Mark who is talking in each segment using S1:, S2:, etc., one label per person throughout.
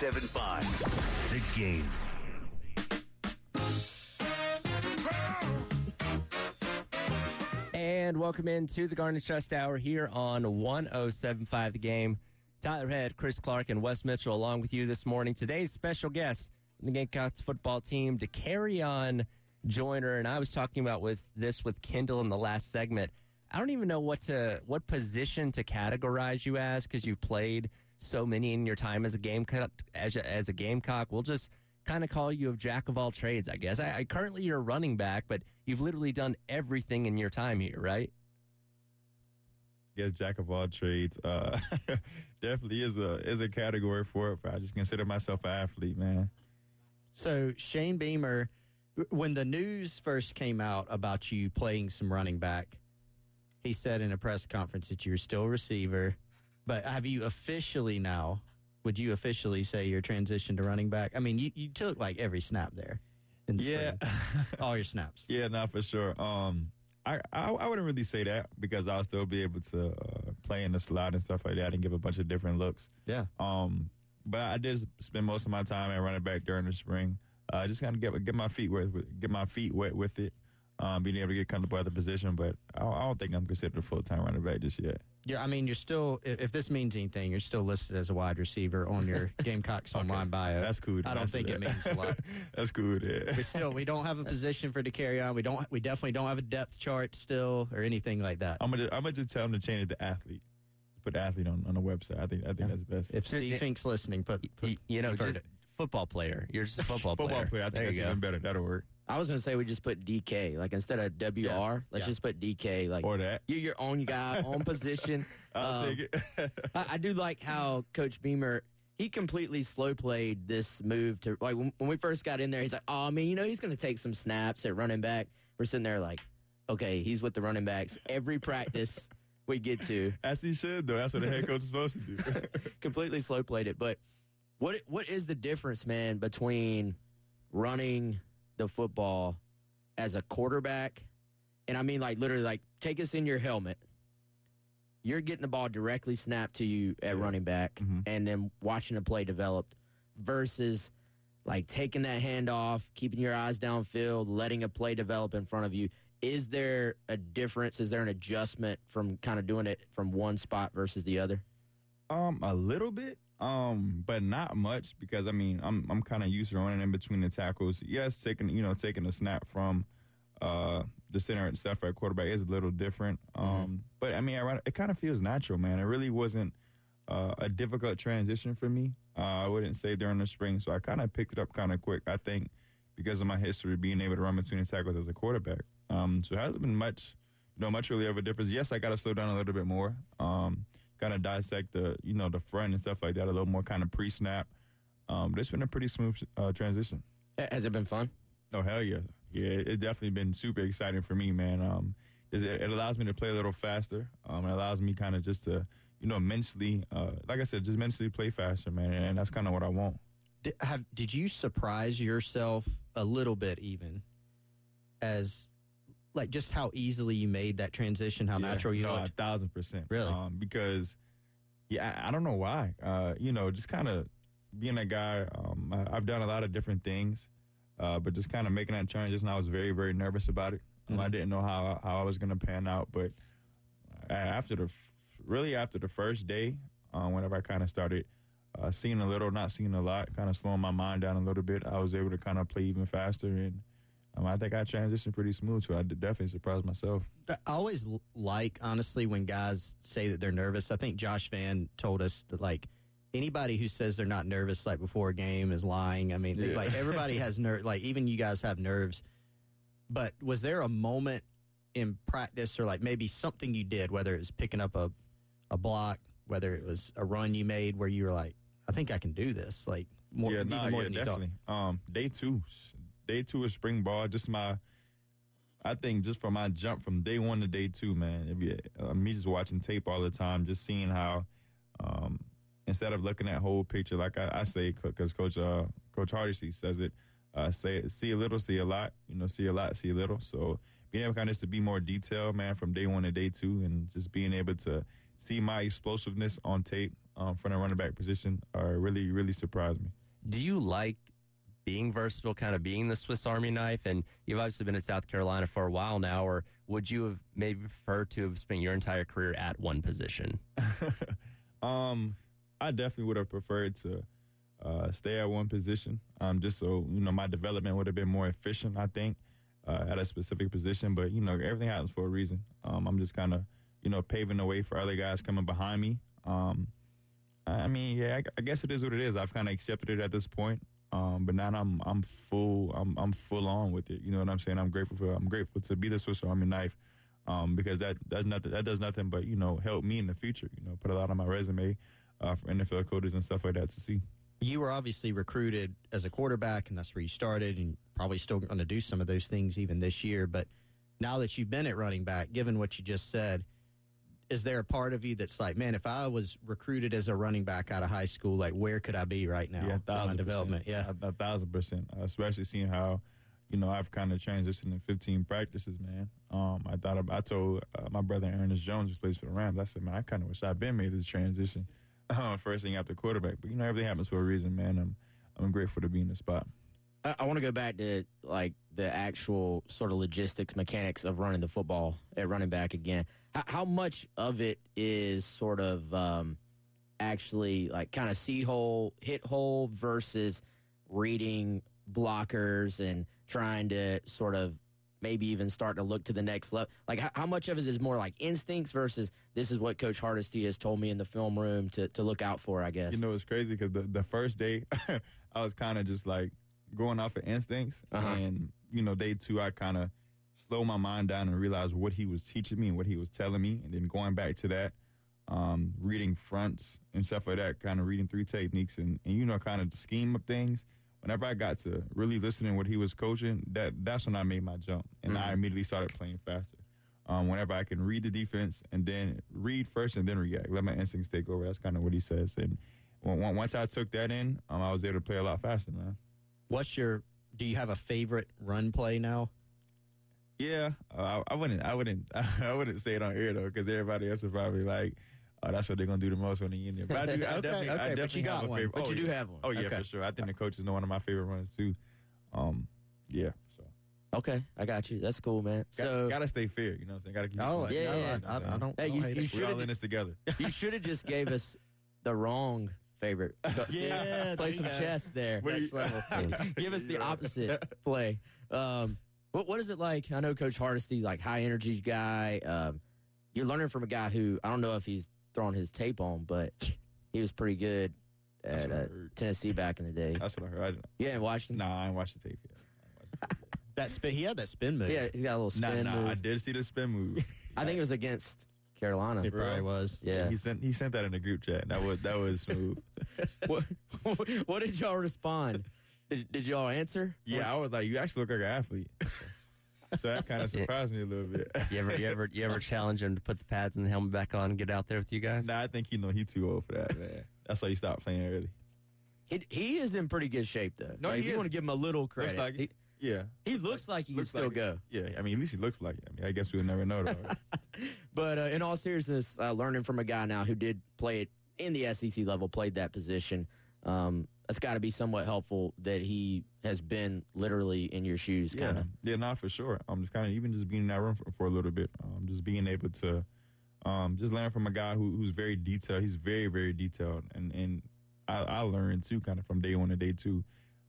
S1: 1075. The game.
S2: And welcome into the Garnet Trust Hour here on 1075 The Game. Tyler Head, Chris Clark, and Wes Mitchell along with you this morning. Today's special guest on the Gamecocks football team, Dakereon Joyner. And I was talking about with this with Kendall in the last segment. I don't even know what to what position to categorize you as because you've played so many in your time as a gamecock. As a, as a gamecock, we'll just kind of call you a jack of all trades, I guess. I, I currently you're a running back, but you've literally done everything in your time here, right?
S3: guess jack of all trades. Uh, definitely is a is a category for it. But I just consider myself an athlete, man.
S4: So Shane Beamer, when the news first came out about you playing some running back, he said in a press conference that you're still a receiver. But have you officially now? Would you officially say you're transitioned to running back? I mean, you, you took like every snap there. In the
S3: Yeah.
S4: all your snaps.
S3: Yeah, not for sure. Um, I, I I wouldn't really say that because I'll still be able to uh, play in the slot and stuff like that and give a bunch of different looks.
S4: Yeah.
S3: Um, but I did spend most of my time at running back during the spring. Uh, just kind of get get my feet wet, with, get my feet wet with it. Um, being able to get comfortable at the position, but I, I don't think I'm considered a full time running back just yet.
S4: Yeah, I mean, you're still. If, if this means anything, you're still listed as a wide receiver on your Gamecocks online bio.
S3: That's cool.
S4: I don't
S3: That's-
S4: think it means a lot.
S3: That's cool. Yeah.
S4: we still we don't have a position for Dakereon. We don't. We definitely don't have a depth chart still or anything like that.
S3: I'm gonna I'm gonna just tell them to change it to athlete. Put athlete on, on the website. I think I think that's best.
S4: If Steve Fink's listening, put, put
S2: You, you know,
S4: you've heard
S2: just
S4: it.
S2: football player. You're just a football player.
S3: Football player. I
S2: there
S3: think that's
S2: you go.
S3: even better. That'll work.
S5: I was gonna say we just put DK, like instead of WR,
S4: Yeah,
S5: let's
S4: yeah.
S5: just put DK. Like
S3: Or that.
S5: you're your own guy, own position.
S3: I'll
S5: Um,
S3: take it.
S5: I, I do like how Coach Beamer he completely slow played this move to like when, when we first got in there. He's like, oh, I mean, you know, he's gonna take some snaps at running back. We're sitting there like, okay, he's with the running backs every practice we get to.
S3: As he should though. That's what the head coach is supposed to do.
S5: completely slow played it. But what what is the difference, man, between running the football as a quarterback, and I mean like literally like take us in your helmet. You're getting the ball directly snapped to you at running back,
S3: Mhm.
S5: and then watching the play developed, versus like taking that hand off, keeping your eyes downfield, letting a play develop in front of you. Is there a difference? Is there an adjustment from kind of doing it from one spot versus the other?
S3: Um, a little bit, um, but not much because I mean I'm I'm kind of used to running in between the tackles. Yes, taking you know taking a snap from uh the center itself at quarterback is a little different. Um, but I mean I, it kind of feels natural, man. It really wasn't uh, a difficult transition for me. Uh, I wouldn't say during the spring, so I kind of picked it up kind of quick. I think because of my history being able to run between the tackles as a quarterback. Um, so it hasn't been much, you know, much really of a difference. Yes, I got to slow down a little bit more. Um, kind of dissect the, you know, the front and stuff like that a little more kind of pre-snap. Um, but it's been a pretty smooth uh, transition.
S5: Has it been fun?
S3: Oh hell yeah, yeah! It, it's definitely been super exciting for me, man. Um, it, it allows me to play a little faster. Um, it allows me kind of just to, you know, mentally, uh, like I said, just mentally play faster, man. And that's kind of what I want.
S4: Did, have, did you surprise yourself a little bit even as like just how easily you made that transition, how
S3: Yeah,
S4: natural you
S3: no,
S4: looked?
S3: a thousand percent.
S4: Really?
S3: Um, because, yeah, I, I don't know why. Uh, you know, just kind of being a guy. Um, I, I've done a lot of different things, uh, but just kind of making that change. And I was very, very nervous about it. Um, I
S4: Mhm.
S3: didn't know how how I was gonna pan out, but uh, after the really after the first day, uh, whenever I kind of started uh, seeing a little, not seeing a lot, kind of slowing my mind down a little bit, I was able to kind of play even faster, and um, I think I transitioned pretty smooth. So I definitely surprised myself.
S4: I always like, honestly, when guys say that they're nervous. I think Josh Vann told us that, like, anybody who says they're not nervous, like, before a game is lying. I mean,
S3: Yeah.
S4: like, everybody has nerve. Like, even you guys have nerves. But was there a moment in practice or, like, maybe something you did, whether it was picking up a, a block, whether it was a run you made where you were like, I think I can do this. Like more,
S3: yeah, nah,
S4: more
S3: yeah,
S4: than you thought.
S3: definitely. Um, day two, day two of spring ball. Just my, I think just from my jump from day one to day two, man. If you, uh, me just watching tape all the time, just seeing how, um, instead of looking at whole picture, like I, I say, because Coach uh, Coach Hardesty says it, uh, say see a little, see a lot. You know, see a lot, see a little. So being able kind of just to be more detailed, man, from day one to day two, and just being able to see my explosiveness on tape um, from the running back position, uh, really, really surprised me.
S2: Do you like being versatile, kind of being the Swiss Army knife? And you've obviously been in South Carolina for a while now, or would you have maybe preferred to have spent your entire career at one position?
S3: um, I definitely would have preferred to uh, stay at one position, um, just so you know my development would have been more efficient. I think uh, at a specific position, but you know everything happens for a reason. Um, I'm just kind of you know paving the way for other guys coming behind me. Um, I mean, yeah, I, I, guess it is what it is. I've kind of accepted it at this point. Um, but now I'm I'm full I'm I'm full on with it. You know what I'm saying? I'm grateful for I'm grateful to be the Swiss Army knife um, because that that's nothing that does nothing but you know help me in the future. You know, put a lot on my resume uh, for NFL coaches and stuff like that to see.
S4: You were obviously recruited as a quarterback, and that's where you started, and probably still going to do some of those things even this year. But now that you've been at running back, given what you just said, is there a part of you that's like, man, if I was recruited as a running back out of high school, like where could I be right now
S3: yeah,
S4: in my development?
S3: Percent. Yeah, a, a thousand percent. Uh, especially seeing how, you know, I've kind of transitioned in 15 practices, man. Um, I thought I told uh, my brother Ernest Jones, who plays for the Rams, I said, man, I kind of wish I'd been made this transition uh, first thing after quarterback. But you know, everything happens for a reason, man. I'm I'm grateful to be in the spot.
S5: I, I want to go back to like the actual sort of logistics mechanics of running the football at running back again. How, how much of it is sort of um, actually like kind of see hole, hit hole versus reading blockers and trying to sort of maybe even start to look to the next level? Like, how, how, much of it is more like instincts versus this is what Coach Hardesty has told me in the film room to, to look out for, I guess?
S3: You know, it's crazy because the, the first day, I was kind of just like going off of instincts. Uh-huh. And, you know, day two, I kind of slowed my mind down and realized what he was teaching me and what he was telling me. And then going back to that, um, reading fronts and stuff like that, kind of reading three techniques and, and, you know, kind of the scheme of things whenever I got to really listening what he was coaching, that that's when I made my jump, and mm-hmm. I immediately started playing faster. Um, whenever I can read the defense and then read first and then react, let my instincts take over. That's kind of what he says. And once I took that in, um, I was able to play a lot faster, man.
S4: What's your? Do you have a favorite run play now?
S3: Yeah, uh, I, I, wouldn't. I wouldn't. I wouldn't say it on air though, because everybody else is probably like, oh, that's what they're gonna do the most when they in there. But I do. I
S4: okay,
S3: definitely,
S4: okay,
S3: I definitely
S4: have
S3: a favorite.
S5: But
S3: oh,
S5: you
S3: yeah.
S5: do have one.
S3: Oh yeah,
S5: okay.
S3: for sure. I think the coaches know one of my favorite runs too. Um, yeah. So
S5: okay, I got you. That's cool, man.
S3: Got,
S5: so
S3: gotta stay fair. You know what I'm saying? Gotta keep.
S4: Oh
S5: yeah,
S4: no,
S5: yeah.
S4: I, I, I, don't.
S5: Hey,
S4: don't
S5: you,
S4: hate
S5: you
S4: it.
S3: We're all in this together.
S5: you should have just gave us the wrong favorite.
S4: Yeah,
S5: play some
S4: you
S5: chess there.
S4: Next level.
S5: Give us the opposite play. Um, what what is it like? I know Coach Hardesty's like high energy guy. Um, you're learning from a guy who I don't know if he's throwing his tape on, but he was pretty good at uh. Tennessee back in the day.
S3: That's what I heard. I, didn't-
S5: You ain't watched him?
S3: nah, I ain't watched the tape yet.
S4: That spin. He had that spin move.
S5: Yeah, he's got a little
S3: Nah,
S5: spin
S3: nah,
S5: move.
S3: I did see the spin move.
S5: I think it was against Carolina.
S4: it probably was.
S5: Yeah.
S3: He sent he sent that in a group chat. That was that was smooth.
S5: what, what did y'all respond? Did, did y'all answer?
S3: yeah, I was like, you actually look like an athlete. so that kind of surprised me a little bit.
S2: You ever, you ever, you ever challenge him to put the pads and the helmet back on and get out there with you guys?
S3: nah, I think you know he too old for that, man. That's why he stopped playing early.
S5: He, he is in pretty good shape though.
S3: No,
S5: like,
S3: he
S5: you
S3: is.
S5: want to give him a little credit.
S3: Looks like
S5: he,
S3: it. Yeah.
S5: he looks like he can still
S3: like it.
S5: go.
S3: Yeah, I mean, at least he looks like it. I mean, I guess we'll never know though. right?
S5: But uh, in all seriousness, uh, learning from a guy now who did play it in the SEC level, played that position, um, it's got to be somewhat helpful that he has been literally in your shoes, kind of.
S3: yeah, not for sure. I'm just kind of even just being in that room for, for a little bit. Um, just being able to, um, just learn from a guy who, who's very detailed. He's very very detailed, and and I, I learned too, kind of from day one to day two,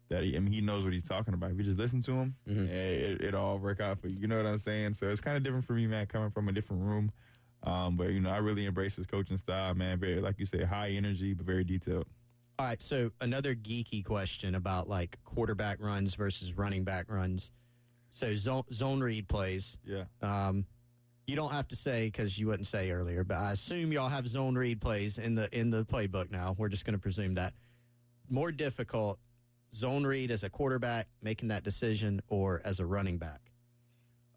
S3: that he, I mean he knows what he's talking about. If you just listen to him,
S5: Mhm.
S3: eh, it, it all work out for you. You know what I'm saying? So it's kind of different for me, man, coming from a different room. Um, but you know, I really embrace his coaching style, man. Very like you say, high energy, but very detailed.
S4: All right, so another geeky question about like quarterback runs versus running back runs. So zone, zone read plays.
S3: Yeah.
S4: Um, You don't have to say because you wouldn't say earlier, but I assume y'all have zone read plays in the in the playbook now. We're just going to presume that more difficult zone read as a quarterback making that decision or as a running back.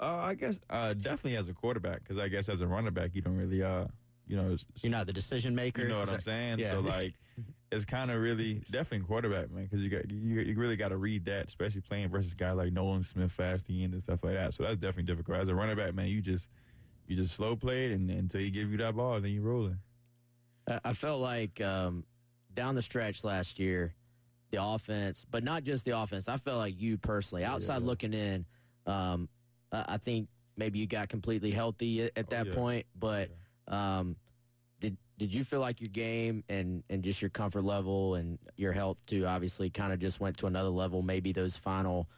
S3: Uh, I guess uh, definitely as a quarterback because I guess as a running back you don't really uh you know it's-
S4: You're not the decision maker.
S3: You know what
S4: Is
S3: I'm
S4: that-
S3: saying?
S4: Yeah.
S3: So like, it's kind of really definitely quarterback, man, because you got you, you really got to read that, especially playing versus a guy like Nolan Smith, fast and stuff like that. So that's definitely difficult. As a running back, man, you just you just slow play it and until you give you that ball, then you rolling.
S5: I- I felt like um, down the stretch last year, the offense, but not just the offense. I felt like you personally, outside
S3: yeah.
S5: looking in, um, I think maybe you got completely healthy at, at that
S3: Oh, yeah.
S5: point. But um, did did you feel like your game and and just your comfort level and your health too? Obviously, kind of just went to another level. Maybe those final,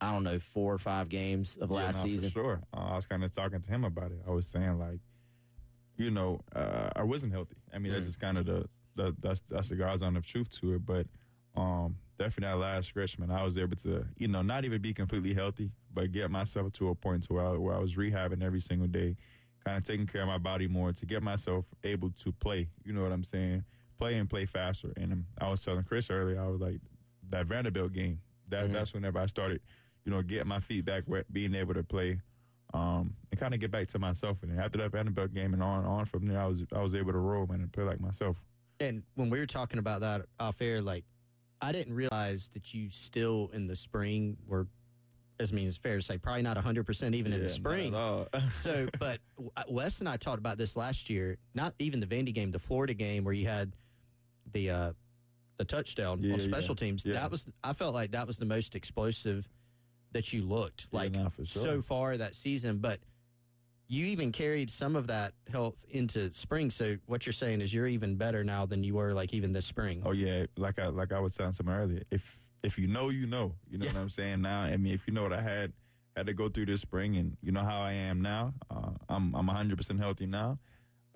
S5: I don't know, four or five games of last
S3: no,
S5: season.
S3: For sure. Uh, I was kind of talking to him about it. I was saying like, you know, uh, I wasn't healthy. I mean, that's
S5: Mm.
S3: just kind of the, the that's that's the God's honest truth to it. But um, definitely that last stretch, man, I was able to, you know, not even be completely healthy, but get myself to a point to where I, where I was rehabbing every single day, kind of taking care of my body more to get myself able to play. You know what I'm saying? Play and play faster. And um, I was telling Chris earlier, I was like, that Vanderbilt game. That
S5: Mhm.
S3: that's whenever I started, you know, getting my feet back, wet, being able to play, um, and kind of get back to myself. And after that Vanderbilt game and on and on from there, I was I was able to roll man and play like myself.
S4: And when we were talking about that off air, like I didn't realize that you still in the spring were, as I mean, it's fair to say, probably not 100% even in the spring.
S3: not at all.
S4: so, but Wes and I talked about this last year. Not even the Vandy game, the Florida game where you had the uh, the touchdown
S3: Yeah,
S4: on
S3: yeah,
S4: special teams.
S3: yeah.
S4: That was I felt like that was the most explosive that you looked like
S3: for sure.
S4: so far that season. But you even carried some of that health into spring. So what you're saying is you're even better now than you were like even this spring.
S3: Oh yeah, like I like I was telling someone earlier. If if you know, you know. You know
S4: Yeah.
S3: what I'm saying. Now, I mean, if you know what I had had to go through this spring, and you know how I am now, uh, I'm I'm 100 percent healthy now.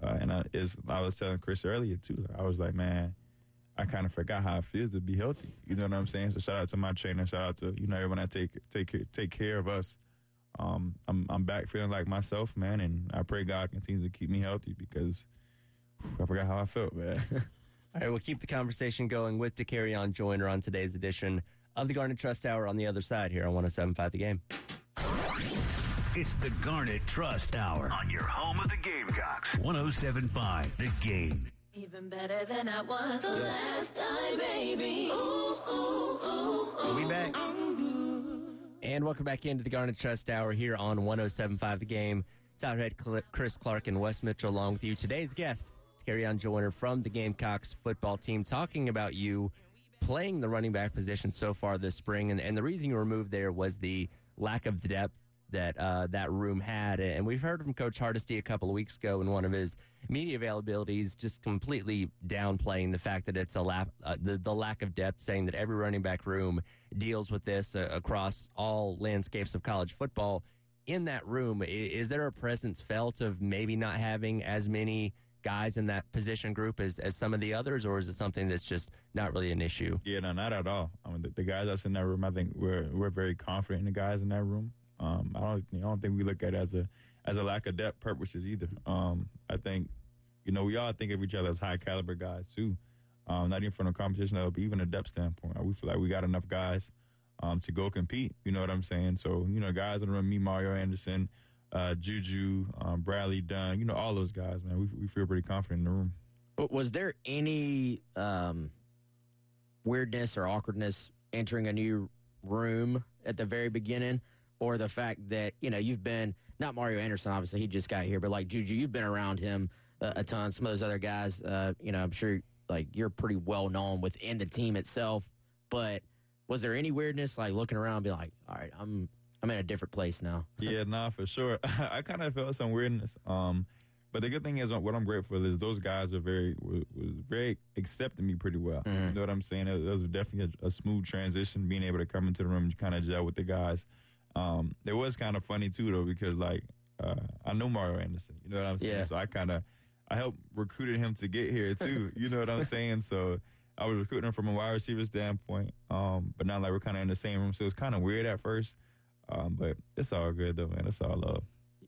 S3: Uh, and I, I was telling Chris earlier too. I was like, man, I kind of forgot how it feels to be healthy. You know what I'm saying? So shout out to my trainer. Shout out to you know everyone that take take take care of us. Um, I'm I'm back feeling like myself, man, and I pray God continues to keep me healthy because whew, I forgot how I felt, man.
S2: All right, we'll keep the conversation going with on Joyner on today's edition of the Garnet Trust Hour on the other side here on 1075 The Game.
S1: It's the Garnet Trust Hour on your home of the Gamecocks. 1075 The Game.
S6: Even better than I was the last time, baby. Ooh, ooh, ooh, ooh.
S4: we back.
S2: And welcome back into the Garnet Trust Hour here on 1075 The Game. Tyler Head, Chris Clark, and Wes Mitchell along with you. Today's guest, on Joyner from the Gamecocks football team, talking about you playing the running back position so far this spring. And, and the reason you were moved there was the lack of depth that uh, that room had. And we've heard from Coach Hardesty a couple of weeks ago in one of his media availabilities, just completely downplaying the fact that it's a lap, uh, the, the lack of depth, saying that every running back room deals with this uh, across all landscapes of college football. In that room, is there a presence felt of maybe not having as many guys in that position group as, as some of the others, or is it something that's just not really an issue?
S3: Yeah, no, not at all. I mean, the, the guys that's in that room, I think we're we're very confident in the guys in that room. Um, I don't I don't think we look at it as a as a lack of depth purposes either. Um, I think you know we all think of each other as high caliber guys too. Um, not even from a competition level, but even a depth standpoint. We feel like we got enough guys um, to go compete. You know what I'm saying? So you know, guys in the me, Mario Anderson, uh, Juju, um, Bradley Dunn, you know, all those guys, man. We we feel pretty confident in the room.
S5: Was there any um, weirdness or awkwardness entering a new room at the very beginning, or the fact that you know you've been not Mario Anderson, obviously he just got here, but like Juju, you've been around him a, a ton. Some of those other guys, uh, you know, I'm sure like you're pretty well known within the team itself. But was there any weirdness like looking around, and be like, all right, I'm I'm in a different place now.
S3: yeah, nah, for sure. I kind of felt some weirdness. Um, but the good thing is, what I'm grateful is those guys are very was, was very accepting me pretty well.
S5: Mhm.
S3: You know what I'm saying? It, it was definitely a, a smooth transition, being able to come into the room and kind of gel with the guys. Um, it was kind of funny too, though, because like uh, I know Mario Anderson. You know what I'm saying?
S5: Yeah.
S3: So I kind of I helped recruited him to get here too. you know what I'm saying? So. I was recruiting him from a wide receiver standpoint, um, but now like we're kind of in the same room, so it's kind of weird at first. Um, but it's all good though, man. It's all love.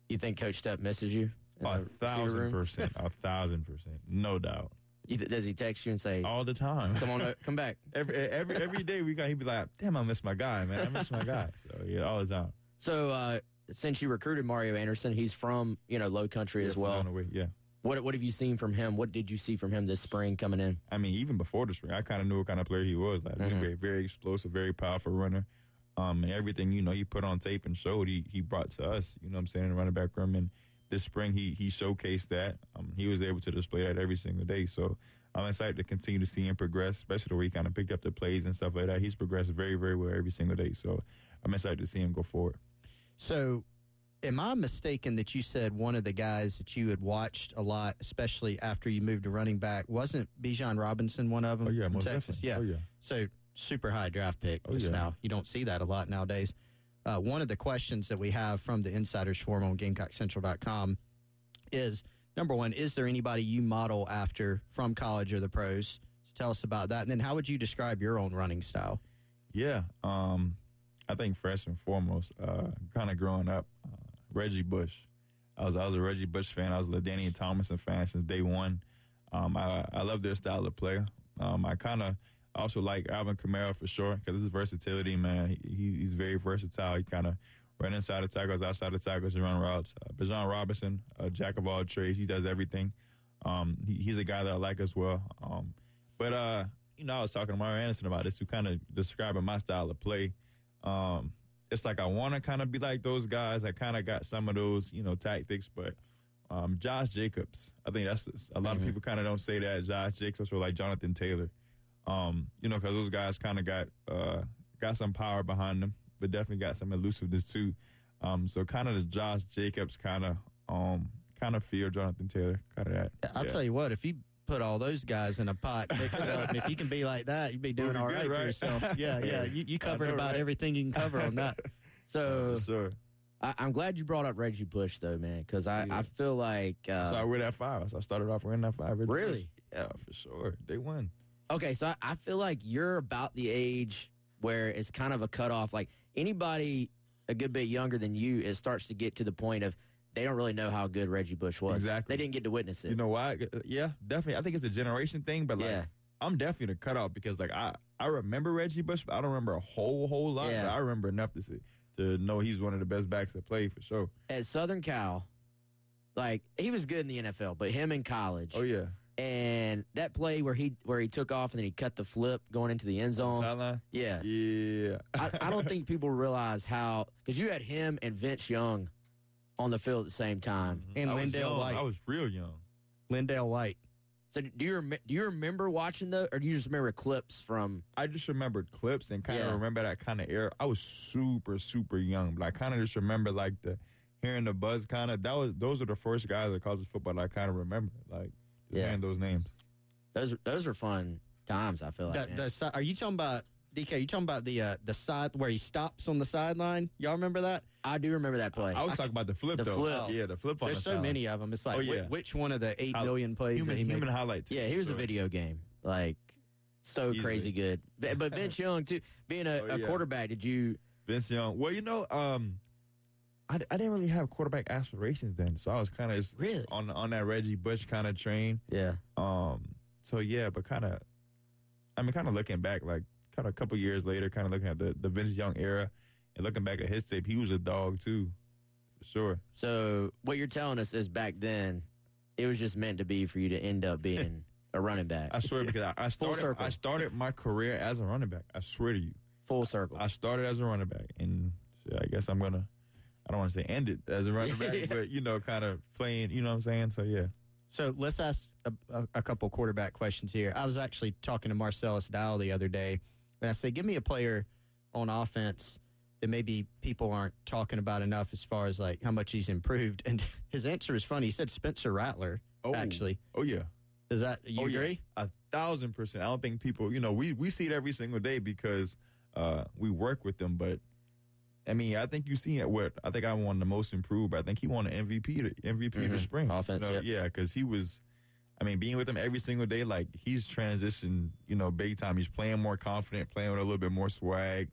S5: You think Coach Stepp misses you?
S3: A thousand percent, a thousand percent, no doubt.
S5: Does he text you and say,
S3: All the time.
S5: "Come on, come back"?
S3: every every every day we got he'd be like, damn, I miss my guy, man. I miss my guy. So yeah, all the time.
S5: So uh, since you recruited Mario Anderson, he's from you know Low Country as well.
S3: yeah.
S5: What what have you seen from him? What did you see from him this spring coming in?
S3: I mean, even before the spring, I kind of knew what kind of player he was. Like,
S5: Mhm.
S3: very, very explosive, very powerful runner. Um, and everything you know, he put on tape and showed he he brought to us. You know, what I'm saying in the running back room. And this spring, he he showcased that. Um, he was able to display that every single day. So I'm excited to continue to see him progress, especially the way he kind of picked up the plays and stuff like that. He's progressed very, very well every single day. So I'm excited to see him go forward.
S4: So, am I mistaken that you said one of the guys that you had watched a lot, especially after you moved to running back, wasn't Bijan Robinson one of them?
S3: Oh yeah,
S4: Texas.
S3: definitely.
S4: Yeah.
S3: Oh yeah.
S4: So super high draft pick
S3: Oh,
S4: just
S3: yeah.
S4: now. You don't see that a lot nowadays. Uh, one of the questions that we have from the Insiders Forum on GamecockCentral.com is number one: Is there anybody you model after from college or the pros? So tell us about that, and then how would you describe your own running style?
S3: Yeah, um, I think first and foremost, uh, kind of growing up, uh, Reggie Bush. I was I was a Reggie Bush fan. I was a LaDainian Tomlinson fan since day one. Um, I I love their style of play. Um, I kind of also like Alvin Kamara for sure because his versatility, man. He, he's very versatile. He kind of run inside the tackles, outside the tackles, and run routes. Uh, Bijan Robinson, a jack of all trades. He does everything. Um, he, he's a guy that I like as well. Um, but uh, you know, I was talking to Mario Anderson about this, who kind of describing my style of play. Um, it's like I want to kind of be like those guys. I kind of got some of those, you know, tactics, but um, Josh Jacobs, I think that's a lot of people kind of don't say that. Josh Jacobs or like Jonathan Taylor, um, you know, because those guys kind of got uh, got some power behind them, but definitely got some elusiveness too. Um, so kind of the Josh Jacobs kind of um, kind of feel Jonathan Taylor, kind of that.
S4: I'll
S3: Yeah.
S4: tell you what, if you put all those guys in a pot, mix it up, and if you can be like that, you'd be doing
S3: be
S4: all
S3: good,
S4: right, for yourself. Yeah, yeah.
S3: Yeah.
S4: You, you covered
S3: know,
S4: about
S3: right?
S4: everything you can cover on that.
S5: So
S3: For sure.
S5: I, I'm glad you brought up Reggie Bush though, man, because I,
S3: Yeah.
S5: I feel like uh,
S3: so I wear that five. So I started off wearing that five.
S5: Really?
S3: Yeah, for sure. They won.
S5: Okay, so I, I feel like you're about the age where it's kind of a cutoff. Like anybody a good bit younger than you, it starts to get to the point of they don't really know how good Reggie Bush was.
S3: Exactly.
S5: They didn't get to witness it.
S3: You know why? Yeah, definitely. I think it's a generation thing, but like
S5: Yeah.
S3: I'm definitely the cutoff because like I I remember Reggie Bush, but I don't remember a whole whole lot.
S5: Yeah.
S3: I remember enough to see to know he's one of the best backs to play for sure.
S5: At Southern Cal, like he was good in the NFL, but him in college.
S3: Oh yeah,
S5: And that play where he where he took off and then he cut the flip going into the end zone.
S3: sideline.
S5: Yeah.
S3: Yeah,
S5: I, I don't think people realize how because you had him and Vince Young on the field at the same time. Mm-hmm.
S4: And
S3: I
S4: LenDale
S3: young.
S4: White.
S3: I was real young.
S4: LenDale White.
S5: So do you rem- do you remember watching the or do you just remember clips from?
S3: I just remember clips and kind of
S5: Yeah.
S3: remember that kind of era. I was super super young, but I kind of just remember like the hearing the buzz. Kind of that was those are the first guys that college football that I kind of remember. Like just
S5: Yeah.
S3: hearing those names.
S5: Those those are fun times. I feel like.
S4: The, the, si- are you talking about DK? Are You talking about the uh, the side where he stops on the sideline? Y'all remember that?
S5: I do remember that play.
S3: I was talking about the flip
S5: The
S3: though.
S5: flip.
S3: Yeah, the flip on
S4: There's
S3: the
S4: so
S3: sideline.
S4: many of them. It's like
S3: Oh,
S4: whi-
S3: yeah.
S4: which one of the eight
S3: How-
S4: million plays
S3: Human,
S4: that he made?
S3: human highlight. too,
S5: yeah, here's
S3: for
S5: a video game. Like so
S3: Easily.
S5: crazy good. But, but Vince Young too, being a,
S3: Oh,
S5: a quarterback, did you?
S3: Vince Young. Well, you know, um, I, I didn't really have quarterback aspirations then, so I was kind of
S5: Really?
S3: on on that Reggie Bush kind of train.
S5: Yeah.
S3: Um, so yeah, but kind of, I mean, kind of looking back, like kind of a couple years later, kind of looking at the the Vince Young era and looking back at his tape, he was a dog too, for sure.
S5: So what you're telling us is back then, it was just meant to be for you to end up being a running back.
S3: I swear because I, I started
S5: circle.
S3: I started my career as a running back. I swear to you,
S5: Full circle.
S3: I started as a running back, and I guess I'm gonna. I don't want to say end it as a running back, but you know, kind of playing. You know what I'm saying? So yeah.
S4: So let's ask a, a, a couple quarterback questions here. I was actually talking to Marcellus Dow the other day, and I said, "Give me a player on offense that maybe people aren't talking about enough as far as like how much he's improved." And his answer is funny. He said Spencer Rattler.
S3: Oh.
S4: Actually,
S3: Oh yeah.
S4: is that you
S3: oh, yeah. A thousand percent. I don't think people, you know, we we see it every single day because uh, we work with them. But I mean, I think you see it. What I think I won the most improved. But I think he won an MVP. To, MVP
S5: Mhm.
S3: this spring.
S5: Offense,
S3: You know,
S5: yep.
S3: Yeah, because he was. I mean, being with him every single day, like he's transitioned, you know, big time. He's playing more confident, playing with a little bit more swag.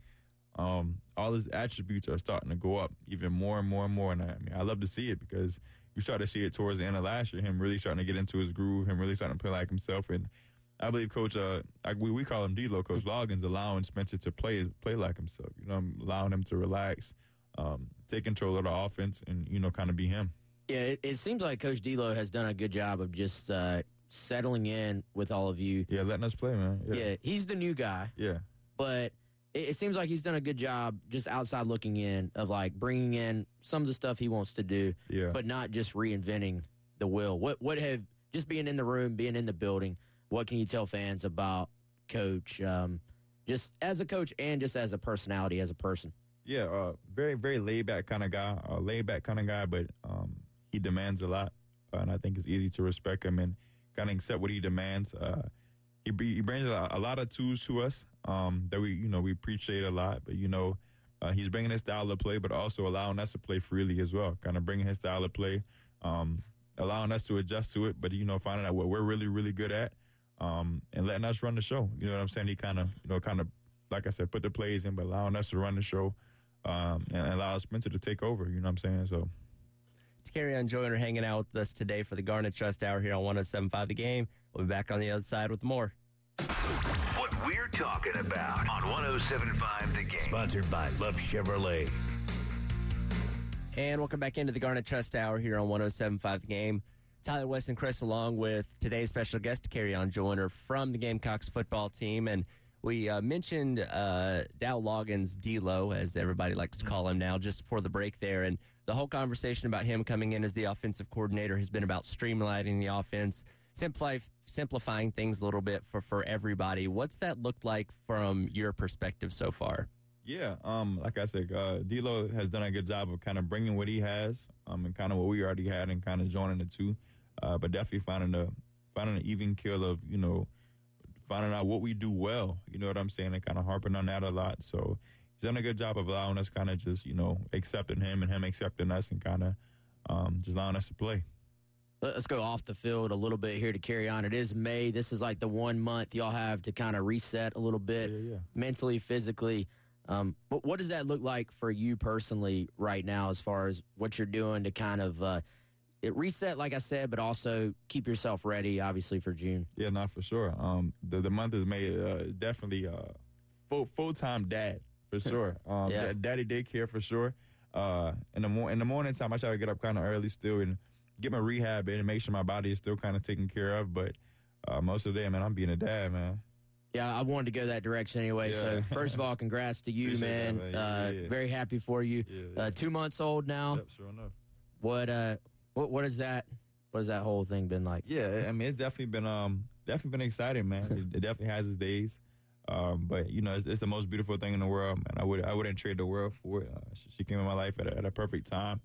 S3: um, all his attributes are starting to go up even more and more and more. And I, I mean, I love to see it because you start to see it towards the end of last year, him really starting to get into his groove, him really starting to play like himself. And I believe Coach, uh, I, we, we call him D-Lo, Coach Loggins, allowing Spencer to play play like himself. You know, allowing him to relax, um, take control of the offense, and you know, kind of be him.
S5: Yeah, it, it seems like Coach D'Lo has done a good job of just uh, settling in with all of you.
S3: Yeah, letting us play, man.
S5: Yeah,
S3: Yeah,
S5: he's the new guy,
S3: yeah.
S5: but it, it seems like he's done a good job just outside looking in of like bringing in some of the stuff he wants to do,
S3: Yeah.
S5: but not just reinventing the wheel. What what have just being in the room, being in the building? What can you tell fans about Coach? Um, just as a coach and just as a personality, as a person.
S3: Yeah, uh, very very laid back kind of guy, uh, laid back kind of guy, but um, he demands a lot, and I think it's easy to respect him and kind of accept what he demands. Uh, he, he brings a, a lot of tools to us um, that we you know we appreciate a lot, but you know uh, he's bringing his style of play, but also allowing us to play freely as well. Kind of bringing his style of play, um, allowing us to adjust to it, but you know finding out what we're really really good at, um, and letting us run the show. You know what I'm saying? He kind of you know kind of like I said, put the plays in, but allowing us to run the show um, and allow Spencer to take over. You know what I'm saying? So
S2: Dakereon Joyner hanging out with us today for the Garnet Trust Hour here on 1075 The Game. We'll be back on the other side with more.
S1: What we're talking about on 1075 The Game. Sponsored by Love Chevrolet.
S2: And welcome back into the Garnet Trust Hour here on 1075 The Game. Tyler West and Chris, along with today's special guest, Dakereon Joyner from the Gamecocks football team. And we uh, mentioned uh, Dowell Loggins, D-Lo, as everybody likes to call him now, just before the break there. And the whole conversation about him coming in as the offensive coordinator has been about streamlining the offense, simplify, simplifying things a little bit for, for everybody. What's that looked like from your perspective so far?
S3: Yeah, um, like I said, uh, D'Lo has done a good job of kind of bringing what he has um, and kind of what we already had and kind of joining the two, uh, but definitely finding a finding an even kill of you know finding out what we do well. You know what I'm saying? And kind of harping on that a lot. So he's done a good job of allowing us kind of just you know accepting him and him accepting us and kind of um, just allowing us to play.
S5: Let's go off the field a little bit here Dakereon. It is May. This is like the one month y'all have to kind of reset a little bit
S3: Yeah, yeah.
S5: mentally, physically. Um, but what does that look like for you personally right now, as far as what you're doing to kind of uh, it reset, like I said, but also keep yourself ready, obviously for June.
S3: Yeah, not for sure. Um, the the month is May. Uh, definitely uh, full full time dad for sure. Um,
S5: Yeah.
S3: da- daddy daycare for sure. Uh, in the mor- in the morning time, I try to get up kind of early still and get my rehab in and make sure my body is still kind of taken care of. But uh, most of the day, man, I'm being a dad, man.
S5: Yeah, I wanted to go that direction anyway. So first of all, congrats to you, man.
S3: that, man.
S5: Uh,
S3: yeah, yeah.
S5: Very happy for you.
S3: Yeah,
S5: Uh, two months old now.
S3: Yep, sure enough.
S5: What uh, what what is that? What has that whole thing been like?
S3: Yeah, I mean, it's definitely been um definitely been exciting, man. it, it definitely has its days. Um, but you know, it's, it's the most beautiful thing in the world, man. I would I wouldn't trade the world for it. Uh, she, she came in my life at a, at a perfect time.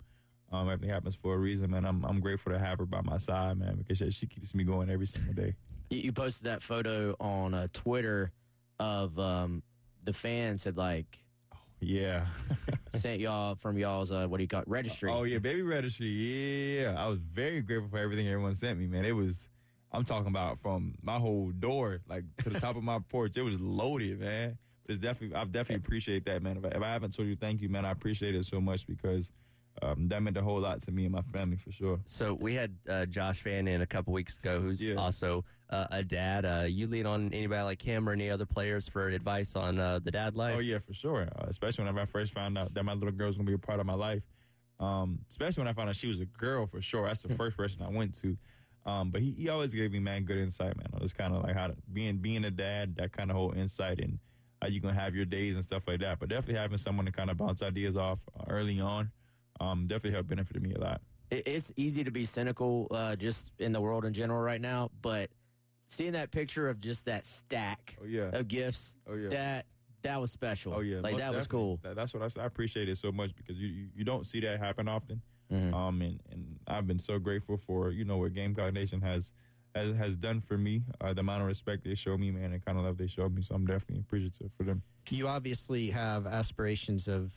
S3: Um, everything happens for a reason, man. I'm I'm grateful to have her by my side, man, because she, she keeps me going every single day.
S5: You, you posted that photo on uh, Twitter of um, the fans had like
S3: Yeah.
S5: sent y'all from y'all's uh, what do you call it registry?
S3: oh yeah, baby registry. Yeah, I was very grateful for everything everyone sent me, man. It was. I'm talking about from my whole door, like to the top of my porch. It was loaded, man. But it's definitely, I've definitely appreciate that, man. If I, if I haven't told you thank you, man, I appreciate it so much because um, that meant a whole lot to me and my family for sure.
S2: So we had uh, Josh Vann in a couple weeks ago, who's
S3: Yeah.
S2: also uh, a dad. Uh, you lean on anybody like him or any other players for advice on uh, the dad life?
S3: Oh yeah, for sure. Uh, especially whenever I first found out that my little girl was gonna be a part of my life. Um, especially when I found out she was a girl for sure. That's the first person I went to. Um, but he, he always gave me man good insight, man. It was kind of like how to, being being a dad, that kind of whole insight and how you gonna have your days and stuff like that. But definitely having someone to kind of bounce ideas off early on, um, definitely helped benefited me a lot.
S5: It's easy to be cynical uh, just in the world in general right now, but seeing that picture of just that stack
S3: Oh yeah.
S5: of gifts,
S3: Oh yeah.
S5: that that was special.
S3: Oh yeah,
S5: like
S3: most
S5: that was cool.
S3: That- that's what I appreciate it so much because you, you you don't see that happen often.
S5: Mhm.
S3: Um, and, and I've been so grateful for you know what Gamecock Nation has has has done for me. Uh, the amount of respect they show me, man, and kind of love they show me. So I'm definitely appreciative for them.
S4: You obviously have aspirations of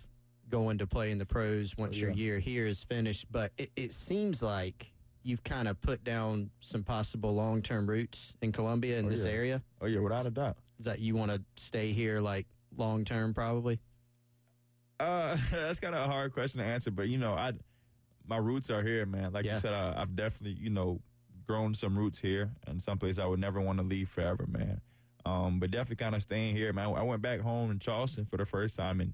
S4: going to play in the pros once
S3: Oh,
S4: your year here is finished, but it, it seems like you've kind of put down some possible long term roots in Columbia in
S3: Oh,
S4: this
S3: yeah.
S4: area.
S3: Oh yeah, without a doubt.
S4: Is that you want to stay here like long term, probably.
S3: Uh, that's kind of a hard question to answer, but you know, I my roots are here, man. Like
S4: Yeah.
S3: you said, I, I've definitely you know grown some roots here, and someplace I would never want to leave forever, man. Um, but definitely kind of staying here, man. I went back home in Charleston for the first time in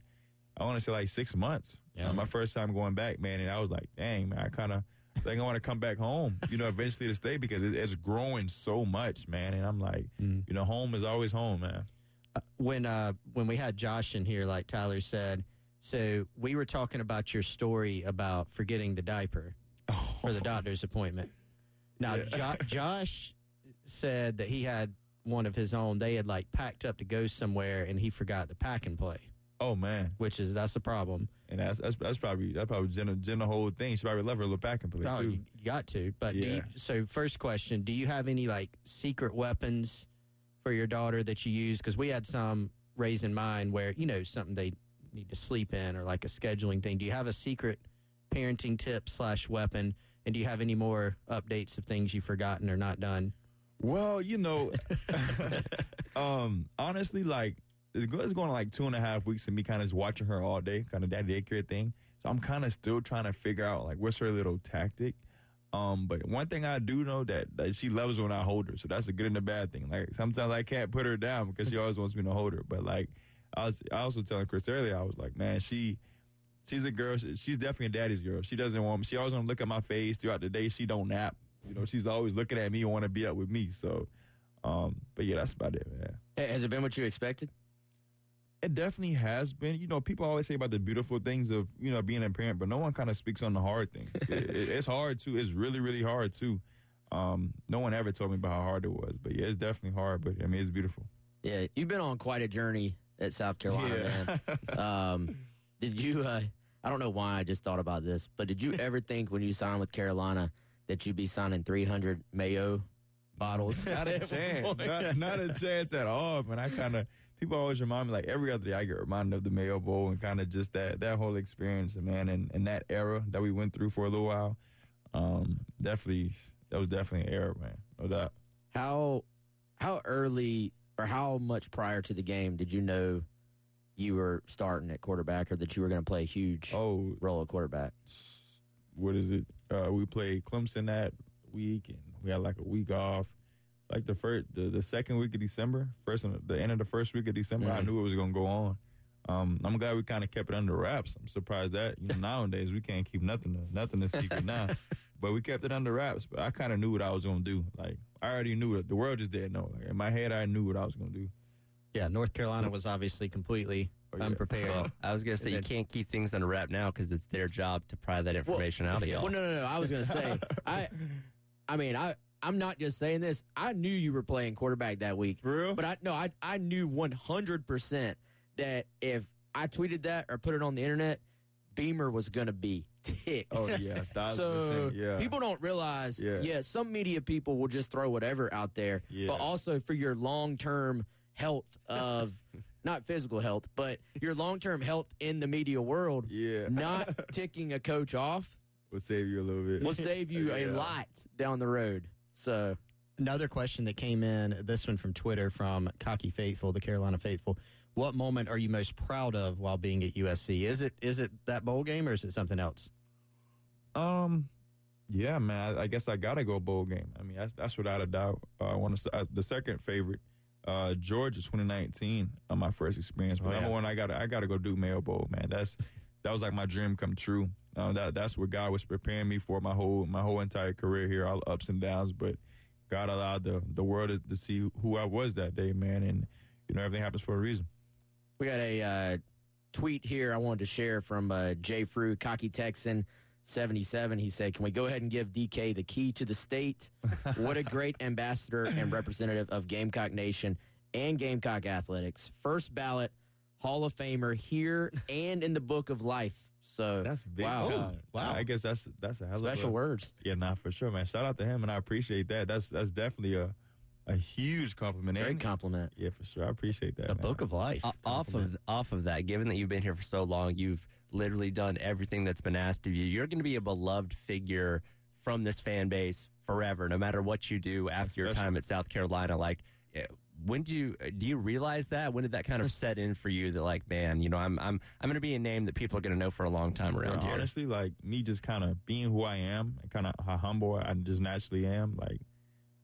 S3: I want to say like six months.
S4: Yeah.
S3: Uh, my first time going back, man, and I was like, dang, man, I kind of think I want to come back home, you know, eventually to stay because it, it's growing so much, man. And I'm like,
S4: Mm.
S3: you know, home is always home, man.
S4: when uh when we had Josh in here, like Tyler said, so we were talking about your story about forgetting the diaper for the doctor's appointment. Now, jo- Josh said that he had one of his own. They had like packed up to go somewhere, and he forgot the pack and play,
S3: Oh man,
S4: which is that's the problem.
S3: and that's that's, that's probably that probably Jenna Jenna whole thing. She probably left her little back and play
S4: Oh,
S3: too.
S4: you, got to. But do
S3: Yeah.
S4: you, so, first question: Do you have any like secret weapons for your daughter that you use? Because we had some raising mine where you know something they need to sleep in or like a scheduling thing. Do you have a secret parenting tip slash weapon? And do you have any more updates of things you've forgotten or not done?
S3: Well, you know, um, honestly, like it's go- it's going like two and a half weeks of me kind of just watching her all day, kind of that daycare thing. So I'm kind of still trying to figure out like what's her little tactic. Um, but one thing I do know that that she loves when I hold her, so that's a good and a bad thing. Like sometimes I can't put her down because she always wants me to hold her. But like I was, I also telling Chris earlier, I was like, man, she. She's a girl. She's definitely a daddy's girl. She doesn't want. She always want to look at my face throughout the day. She don't nap. You know, she's always looking at me and want to be up with me. So, um, but yeah, that's about it, man.
S5: Has it been what you expected?
S3: It definitely has been. You know, people always say about the beautiful things of you know being a parent, but no one kind of speaks on the hard things. it, it- it's hard too. It's really, really hard too. Um, no one ever told me about how hard it was, but yeah, it's definitely hard. But I mean, it's beautiful.
S5: Yeah, you've been on quite a journey at South Carolina, man. Um, did you? Uh, I don't know why I just thought about this, but did you ever think when you signed with Carolina that you'd be signing 300 Mayo bottles?
S3: not a chance. Not, not a chance at all. Man, I kind of people always remind me like every other day I get reminded of the Mayo Bowl and kind of just that that whole experience, man, and, and that era that we went through for a little while. Um, definitely, that was definitely an era, man. No doubt.
S5: How how early or how much prior to the game did you know you were starting at quarterback or that you were going to play a huge
S3: Oh,
S5: role at quarterback?
S3: what is it? Uh, we played Clemson that week, and we had like a week off. Like the first, the, the second week of December, first the end of the first week of December, I
S5: Mhm.
S3: knew it was gonna go on. Um, I'm glad we kind of kept it under wraps. I'm surprised that you know nowadays we can't keep nothing nothing a secret now, but we kept it under wraps. But I kind of knew what I was gonna do. Like I already knew it. The world just didn't know. Like in my head, I knew what I was gonna do.
S4: Yeah, North Carolina was obviously completely
S3: Oh, yeah.
S4: unprepared.
S2: Well, I was going to say you can't keep things under wrap now because it's their job to pry that information out of y'all.
S5: Well, no, no, no. I was going to say, I, I mean, I, I'm not just saying this. I knew you were playing quarterback that week,
S3: real?
S5: but I no, I, I knew 100 percent that if I tweeted that or put it on the internet, Beamer was going to be ticked.
S3: Oh yeah,
S5: So.
S3: Yeah,
S5: people don't realize,
S3: Yeah.
S5: yeah. some media people will just throw whatever out there,
S3: Yeah.
S5: but also for your long term health of not physical health, but your long term health in the media world,
S3: Yeah.
S5: not ticking a coach off
S3: will save you a little bit.
S5: will save you oh,
S3: a
S5: lot down the road. So
S4: Another question that came in, this one from Twitter from Cocky Faithful, the Carolina Faithful. What moment are you most proud of while being at USC? Is it is it that bowl game or is it something else?
S3: Um, yeah, man. I, I guess I gotta go bowl game. I mean, that's that's without a doubt. Uh, I want to uh, the second favorite, uh, Georgia 2019. Uh, my first experience. But
S4: Oh,
S3: number one, I gotta I gotta go do Mayo Bowl, man. That's that was like my dream come true. Uh, that that's what God was preparing me for my whole my whole entire career here, all ups and downs. But God allowed the the world to, to see who I was that day, man. And you know everything happens for a reason.
S5: we got a uh, tweet here I wanted to share from uh, Jay Frew, cocky Texan. 77 he said can we go ahead and give dk the key to the state what a great ambassador and representative of gamecock nation and gamecock athletics first ballot hall of famer here and in the book of life so
S3: That's big
S5: wow
S3: time.
S4: wow.
S3: I guess that's that's a hell
S5: special
S3: of a,
S5: words
S3: Yeah, nah, for sure, man. Shout out to him, and I appreciate that. That's that's definitely a a huge compliment.
S5: great
S3: ain't
S5: compliment
S3: Yeah, for sure. I appreciate that.
S4: The
S3: man.
S4: book of life.
S2: O- off of off of that, given that you've been here for so long, you've literally done everything that's been asked of you. You're going to be a beloved figure from this fan base forever, no matter what you do after your
S3: special.
S2: time at South Carolina. Like, eh, when do you do you realize that? When did that kind of set in for you that like, man, you know, I'm I'm I'm going to be a name that people are going to know for a long time around
S3: Yeah,
S2: here.
S3: Honestly, like me just kind of being who I am and kind of how humble I just naturally am, like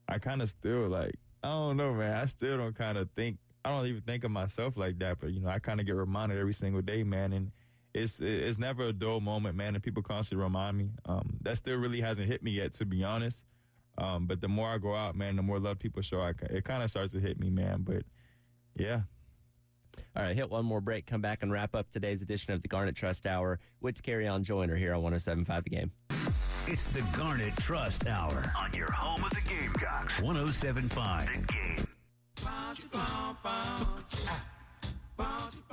S3: I kind of still like I don't know, man. I still don't kind of think I don't even think of myself like that, but you know, I kind of get reminded every single day, man, and it's it's never a dull moment, man. And people constantly remind me. Um, that still really hasn't hit me yet, to be honest. Um, but the more I go out, man, the more love people show. I, it kind of starts to hit me, man. But yeah,
S2: All right, hit one more break, come back and wrap up today's edition of the Garnet Trust Hour with Dakereon Joyner here on 107.5 The Game.
S1: It's the Garnet Trust Hour on your home of the Gamecocks. 1075 The Game.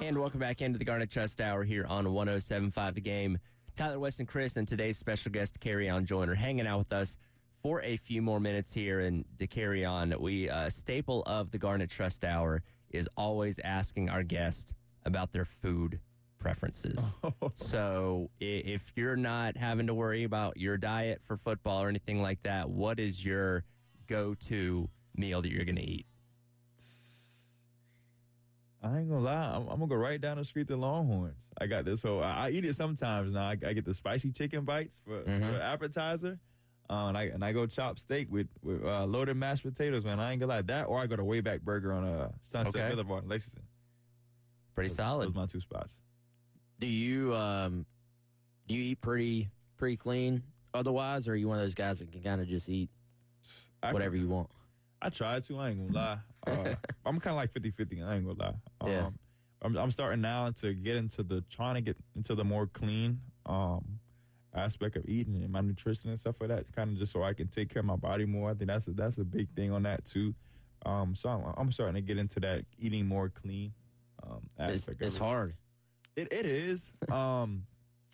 S2: And welcome back into the Garnet Trust Hour here on 107.5 The Game. Tyler West and Chris and today's special guest, Dakereon Joyner, hanging out with us for a few more minutes here. And to Dakereon, we uh, staple of the Garnet Trust Hour is always asking our guest about their food preferences. so if you're not having to worry about your diet for football or anything like that, what is your go-to meal that you're going to eat?
S3: I ain't gonna lie. I'm, I'm gonna go right down the street to Longhorns. I got this whole. I, I eat it sometimes now. I, I get the spicy chicken bites for,
S5: Mhm.
S3: for appetizer, uh, and I and I go chop steak with with uh, loaded mashed potatoes. Man, I ain't gonna lie that. Or I go to Wayback Burger on uh, Sunset
S2: Okay.
S3: Boulevard in Lexington.
S2: Pretty
S3: Those-
S2: solid.
S3: Those my two spots.
S5: Do you um do you eat pretty pretty clean otherwise, or are you one of those guys that can kind of just eat
S3: I,
S5: whatever you want?
S3: I try to. I ain't gonna lie. Uh, I'm kind of like 50-50. I ain't gonna lie. Um,
S5: Yeah.
S3: I'm, I'm starting now to get into the trying to get into the more clean um, aspect of eating and my nutrition and stuff like that. Kind of just so I can take care of my body more. I think that's a, that's a big thing on that too. Um, so I'm, I'm starting to get into that eating more clean um, aspect.
S5: it's
S3: of it.
S5: hard.
S3: It it is. um,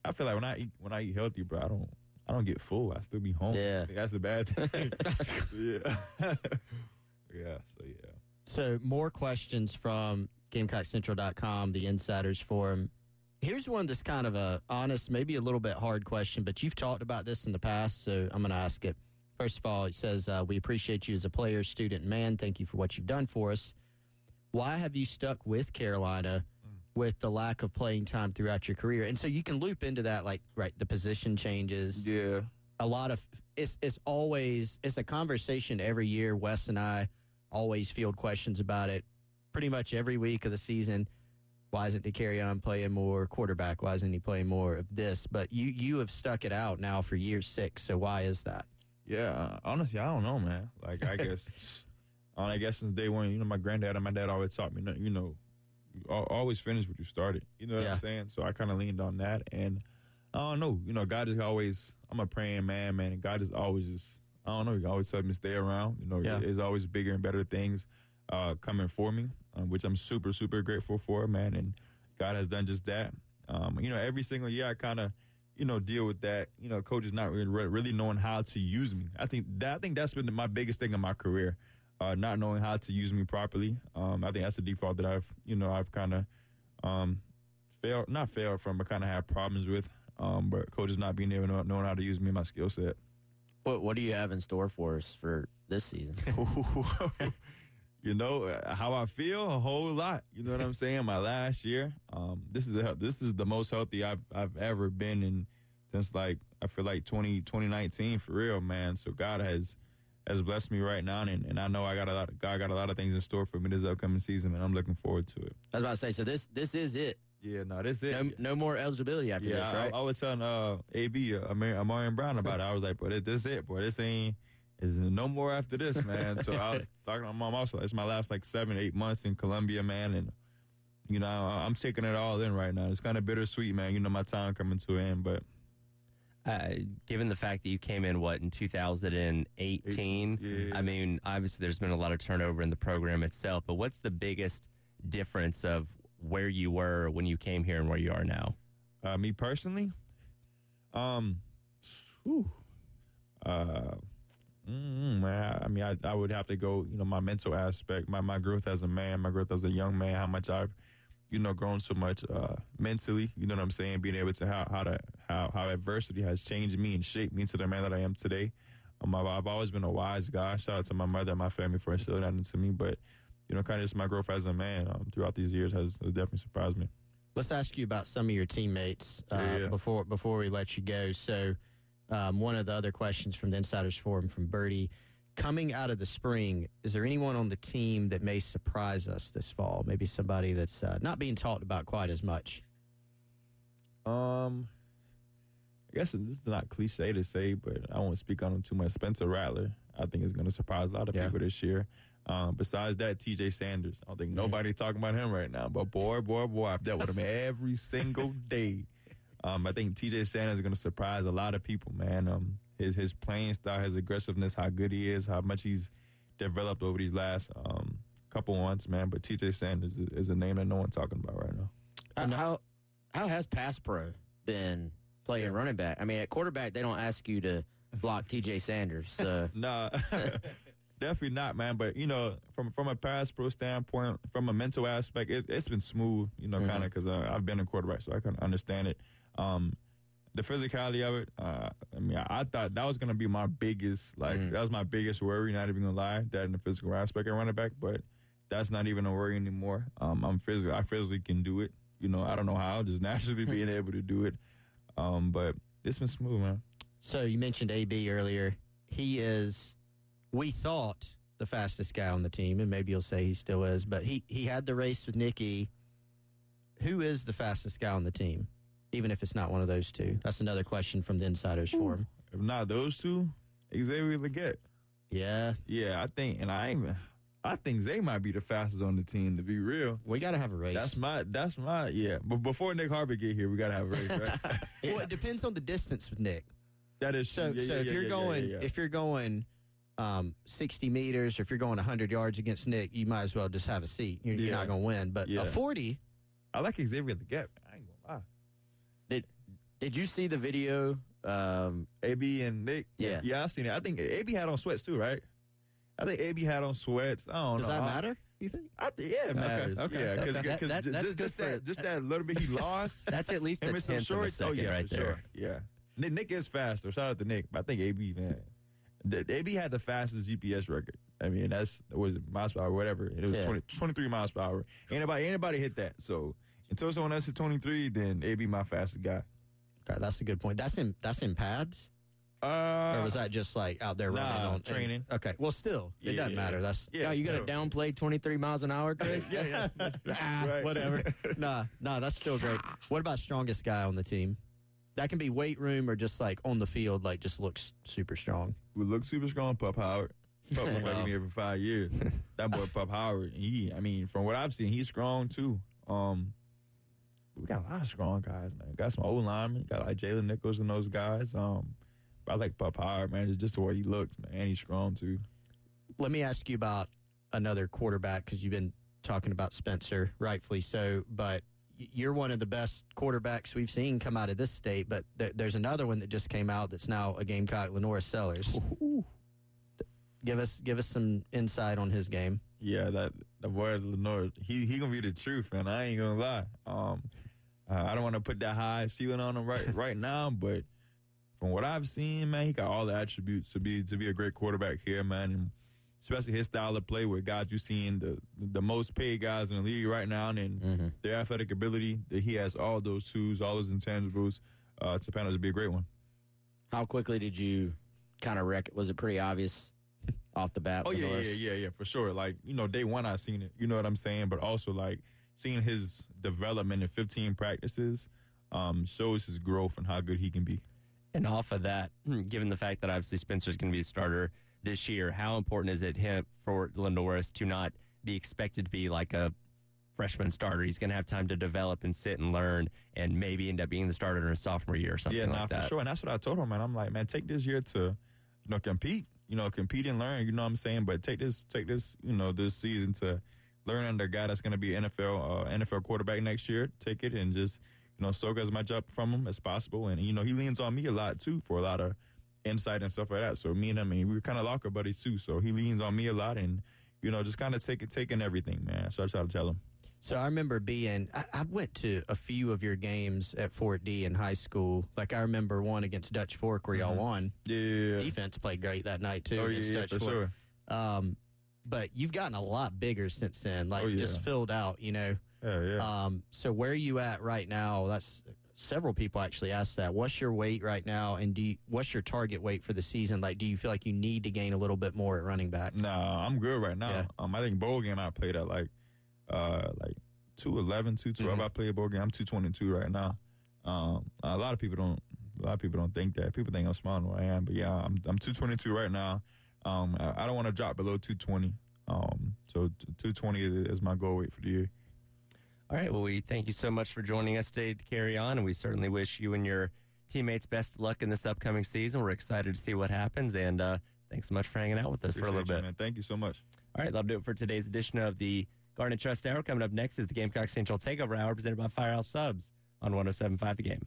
S3: I feel like when I eat when I eat healthy, bro, I don't I don't get full. I still be home.
S5: Yeah.
S3: that's a bad thing. yeah, yeah. So yeah.
S4: So, more questions from GamecockCentral.com, the Insiders Forum. Here's one that's kind of a honest, maybe a little bit hard question, but you've talked about this in the past, so I'm going to ask it. First of all, it says, uh, We appreciate you as a player, student, man. Thank you for what you've done for us. Why have you stuck with Carolina with the lack of playing time throughout your career? And so you can loop into that, like, right, the position changes,
S3: Yeah.
S4: a lot of it's it's always it's a conversation every year. Wes and I always field questions about it pretty much every week of the season. Why isn't he Dakereon playing more quarterback? Why isn't he playing more of this? But you you have stuck it out now for year six. So why is that?
S3: Yeah, uh, honestly, I don't know, man. Like, I guess, I guess since day one, you know, my granddad and my dad always taught me, you know, you always finish what you started. You know what
S4: Yeah.
S3: I'm saying? So I kind of leaned on that, and I don't know, you know, God is always. I'm a praying man, man, and God is always just. I don't know. He always tells me to stay around. You know,
S4: Yeah.
S3: there's always bigger and better things uh, coming for me, um, which I'm super, super grateful for, man. And God has done just that. Um, you know, every single year I kind of, you know, deal with that. You know, coaches not really, really knowing how to use me. I think that I think that's been my biggest thing in my career, uh, not knowing how to use me properly. Um, I think that's the default that I've, you know, I've kind of um, failed, not failed from, but kind of had problems with. Um, but coaches not being able to know, knowing how to use me my skill set.
S5: What what do you have in store for us for this season?
S3: you know uh, how I feel a whole lot. You know what I'm saying? My last year, um, this is the, this is the most healthy I've I've ever been in since like I feel like 20, 2019 for real, man. So God has has blessed me right now, and, and I know I got a lot. Of, God got a lot of things in store for me this upcoming season, and I'm looking forward to it.
S5: I was about to say, so this this is it.
S3: Yeah, no, this is it.
S5: No, no more eligibility after
S3: yeah,
S5: this, right?
S3: I, I was telling uh, AB, uh, Amar- Ahmarean Brown about it. I was like, boy, this is it, boy. This ain't, is no more after this, man. so I was talking to my mom also. It's my last like seven, eight months in Columbia, man. And, you know, I, I'm taking it all in right now. It's kind of bittersweet, man. You know, my time coming to an end, but
S2: Uh, given the fact that you came in what in 2018,
S3: Yeah.
S2: I mean, obviously there's been a lot of turnover in the program itself. But what's the biggest difference of where you were when you came here and where you are now?
S3: Uh, me personally, um, whew, uh, mm, I mean, I, I would have to go, you know, my mental aspect, my, my growth as a man, my growth as a young man, how much I've, you know, grown so much uh, mentally. You know what I'm saying? Being able to how how to how how adversity has changed me and shaped me into the man that I am today. Um, I've, I've always been a wise guy. Shout out to my mother and my family for instilling that into me. But you know, kind of just my growth as a man um, throughout these years has, has definitely surprised me.
S4: Let's ask you about some of your teammates uh,
S3: Yeah, yeah.
S4: before before we let you go. So, um, one of the other questions from the Insiders Forum from Birdie, coming out of the spring, is there anyone on the team that may surprise us this fall? Maybe somebody that's uh, not being talked about quite as much.
S3: Um, I guess this is not cliche to say, but I won't speak on him too much. Spencer Rattler, I think, is going to surprise a lot of
S4: Yeah.
S3: people this year. Um, besides that, T.J. Sanders. I don't think nobody talking about him right now. But boy, boy, boy, I've dealt with him every single day. Um, I think T.J. Sanders is going to surprise a lot of people, man. Um, his his playing style, his aggressiveness, how good he is, how much he's developed over these last um, couple months, man. But T.J. Sanders is, is a name that no one's talking about right now.
S5: Uh, how how has pass pro been playing running back? I mean, at quarterback they don't ask you to block T.J. Sanders. So
S3: Nah, definitely not, man. But you know, from from a pass pro standpoint, from a mental aspect, it, it's been smooth. You know, kind of because uh, I've been a quarterback, so I can understand it. Um, the physicality of it, uh, I mean, I, thought that was gonna be my biggest, like that was my biggest worry. Not even gonna lie, that in the physical aspect of running back, but that's not even a worry anymore. Um, I'm physical. I physically can do it. You know, I don't know how, just naturally being able to do it. Um, but it's been smooth, man.
S4: So you mentioned AB earlier. He is, we thought, the fastest guy on the team, and maybe you'll say he still is. But he he had the race with Nikki. Who is the fastest guy on the team? Even if it's not one of those two. That's another question from the Insiders Forum.
S3: If not those two, Xavier Legette.
S4: Yeah,
S3: Yeah, I think, and I even, I think Zay might be the fastest on the team. To be real,
S4: we got to have a race.
S3: that's my, that's my, yeah. But before Nick Harvey get here, we gotta have a race, right?
S4: well, it depends on the distance with Nick.
S3: that is
S4: So.
S3: Yeah,
S4: so
S3: yeah,
S4: if you're going,
S3: yeah.
S4: if you're going, um, 60 meters, or if you're going 100 yards against Nick, you might as well just have a seat. You're, you're not going to win. But a 40,
S3: I like Xavier Legette. I ain't gonna lie.
S5: did did you see the video? Um,
S3: AB and Nick.
S5: Yeah.
S3: yeah, I seen it. I think AB had on sweats too, right? I think AB had on sweats. I don't
S4: does
S3: know.
S4: that matter? You think?
S3: I think yeah, it matters.
S4: okay,
S3: yeah, because
S4: okay.
S2: That- that-
S3: just, just that just that little bit he lost.
S2: That's at least
S3: Him
S2: a
S3: and some
S2: tenth of a second
S3: oh yeah,
S2: right
S3: for
S2: there.
S3: sure. Yeah, Nick, Nick is faster. Shout out to Nick, but I think AB man, the, AB had the fastest GPS record. I mean, that's was it miles per hour, whatever. It was
S5: Yeah.
S3: 20, 23 miles per hour. Anybody, anybody hit that. So until someone else hit twenty three, then AB my fastest guy.
S4: Okay, that's a good point. That's in that's in pads,
S3: Uh,
S4: or was that just like out there running on
S3: training.
S4: okay, well, still, it
S3: Yeah,
S4: doesn't
S3: yeah.
S4: matter. That's
S3: yeah,
S5: oh, you got to
S3: no.
S5: downplay 23 miles an hour, Chris?
S3: yeah, yeah.
S4: ah,
S3: Right.
S4: whatever. nah, nah, that's still great. What about strongest guy on the team? That can be weight room or just like on the field, like just looks super strong.
S3: We look super strong, Pup Howard. Pup been working here for five years. That boy Pup Howard, he, I mean, from what I've seen, he's strong too. Um, we got a lot of strong guys, man. Got some old linemen. Got like Jalen Nichols and those guys. Um, but I like Pup Howard, man. It's just the way he looks, man. And he's strong too.
S4: Let me ask you about another quarterback because you've been talking about Spencer, rightfully so. But you're one of the best quarterbacks we've seen come out of this state. But th- there's another one that just came out that's now a Gamecock, LaNorris Sellers. Give us give us some insight on his game.
S3: Yeah, that the boy Lenore, he he gonna be the truth, man. I ain't gonna lie. Um, uh, I don't want to put that high ceiling on him right right now, but from what I've seen, man, he got all the attributes to be to be a great quarterback here, man. And especially his style of play, with guys you seeing the the most paid guys in the league right now, and
S5: Mm-hmm.
S3: their athletic ability, that he has all those tools, all those intangibles. Uh, out to be a great one.
S5: How quickly did you kind of wreck it? Was it pretty obvious off the bat?
S3: Oh yeah, yeah, yeah, yeah, for sure. Like you know, day one I seen it. You know what I'm saying? But also like seeing his development in 15 practices um, shows his growth and how good he can be.
S2: And off of that, given the fact that obviously Spencer's going to be a starter this year, how important is it him for LaNorris to not be expected to be like a freshman starter? He's going to have time to develop and sit and learn, and maybe end up being the starter in his sophomore year or something
S3: yeah,
S2: like
S3: nah,
S2: that.
S3: for sure. And that's what I told him, man. I'm like, man, take this year to, you know, compete. You know, compete and learn. You know what I'm saying? But take this, take this, you know, this season to learn under a guy that's going to be NFL, uh, NFL quarterback next year. Take it and just, you know, soak as much up from him as possible. And you know, he leans on me a lot too for a lot of insight and stuff like that. So me and him, I mean, we are kind of locker buddies too. So he leans on me a lot, and you know, just kind of taking taking everything, man. So I try to tell him.
S4: So I remember being, I, I went to a few of your games at Fort D in high school. Like I remember one against Dutch Fork where y'all won.
S3: Yeah.
S4: Defense played great that night too
S3: Oh yeah,
S4: against
S3: yeah,
S4: Dutch
S3: for
S4: Fork.
S3: sure.
S4: Um, but you've gotten a lot bigger since then. Like
S3: Oh, yeah.
S4: just filled out, you know.
S3: Yeah, yeah.
S4: Um, so where are you at right now? That's several people actually asked that. What's your weight right now, and do you, what's your target weight for the season? Like, do you feel like you need to gain a little bit more at running back?
S3: Nah, I'm good right now.
S4: Yeah.
S3: Um, I think bowl game I played at like, uh, like 211, 212.
S4: Mhm.
S3: I played bowl game. I'm 222 right now. Um, a lot of people don't. A lot of people don't think that. People think I'm smaller than I am, but yeah, I'm I'm 222 right now. Um, I, I don't want to drop below 220. Um, so t- 220 is- my goal weight for the year.
S2: All right. Well, we thank you so much for joining us today to Dakereon, and we certainly wish you and your teammates best luck in this upcoming season. We're excited to see what happens, and uh, thanks so much for hanging out with us for a little
S3: you,
S2: bit.
S3: man. Thank you so much.
S2: All right, that'll do it for today's edition of the Garnet Trust Hour. Coming up next is the Gamecock Central Takeover Hour presented by Firehouse Subs on 1075 The Game.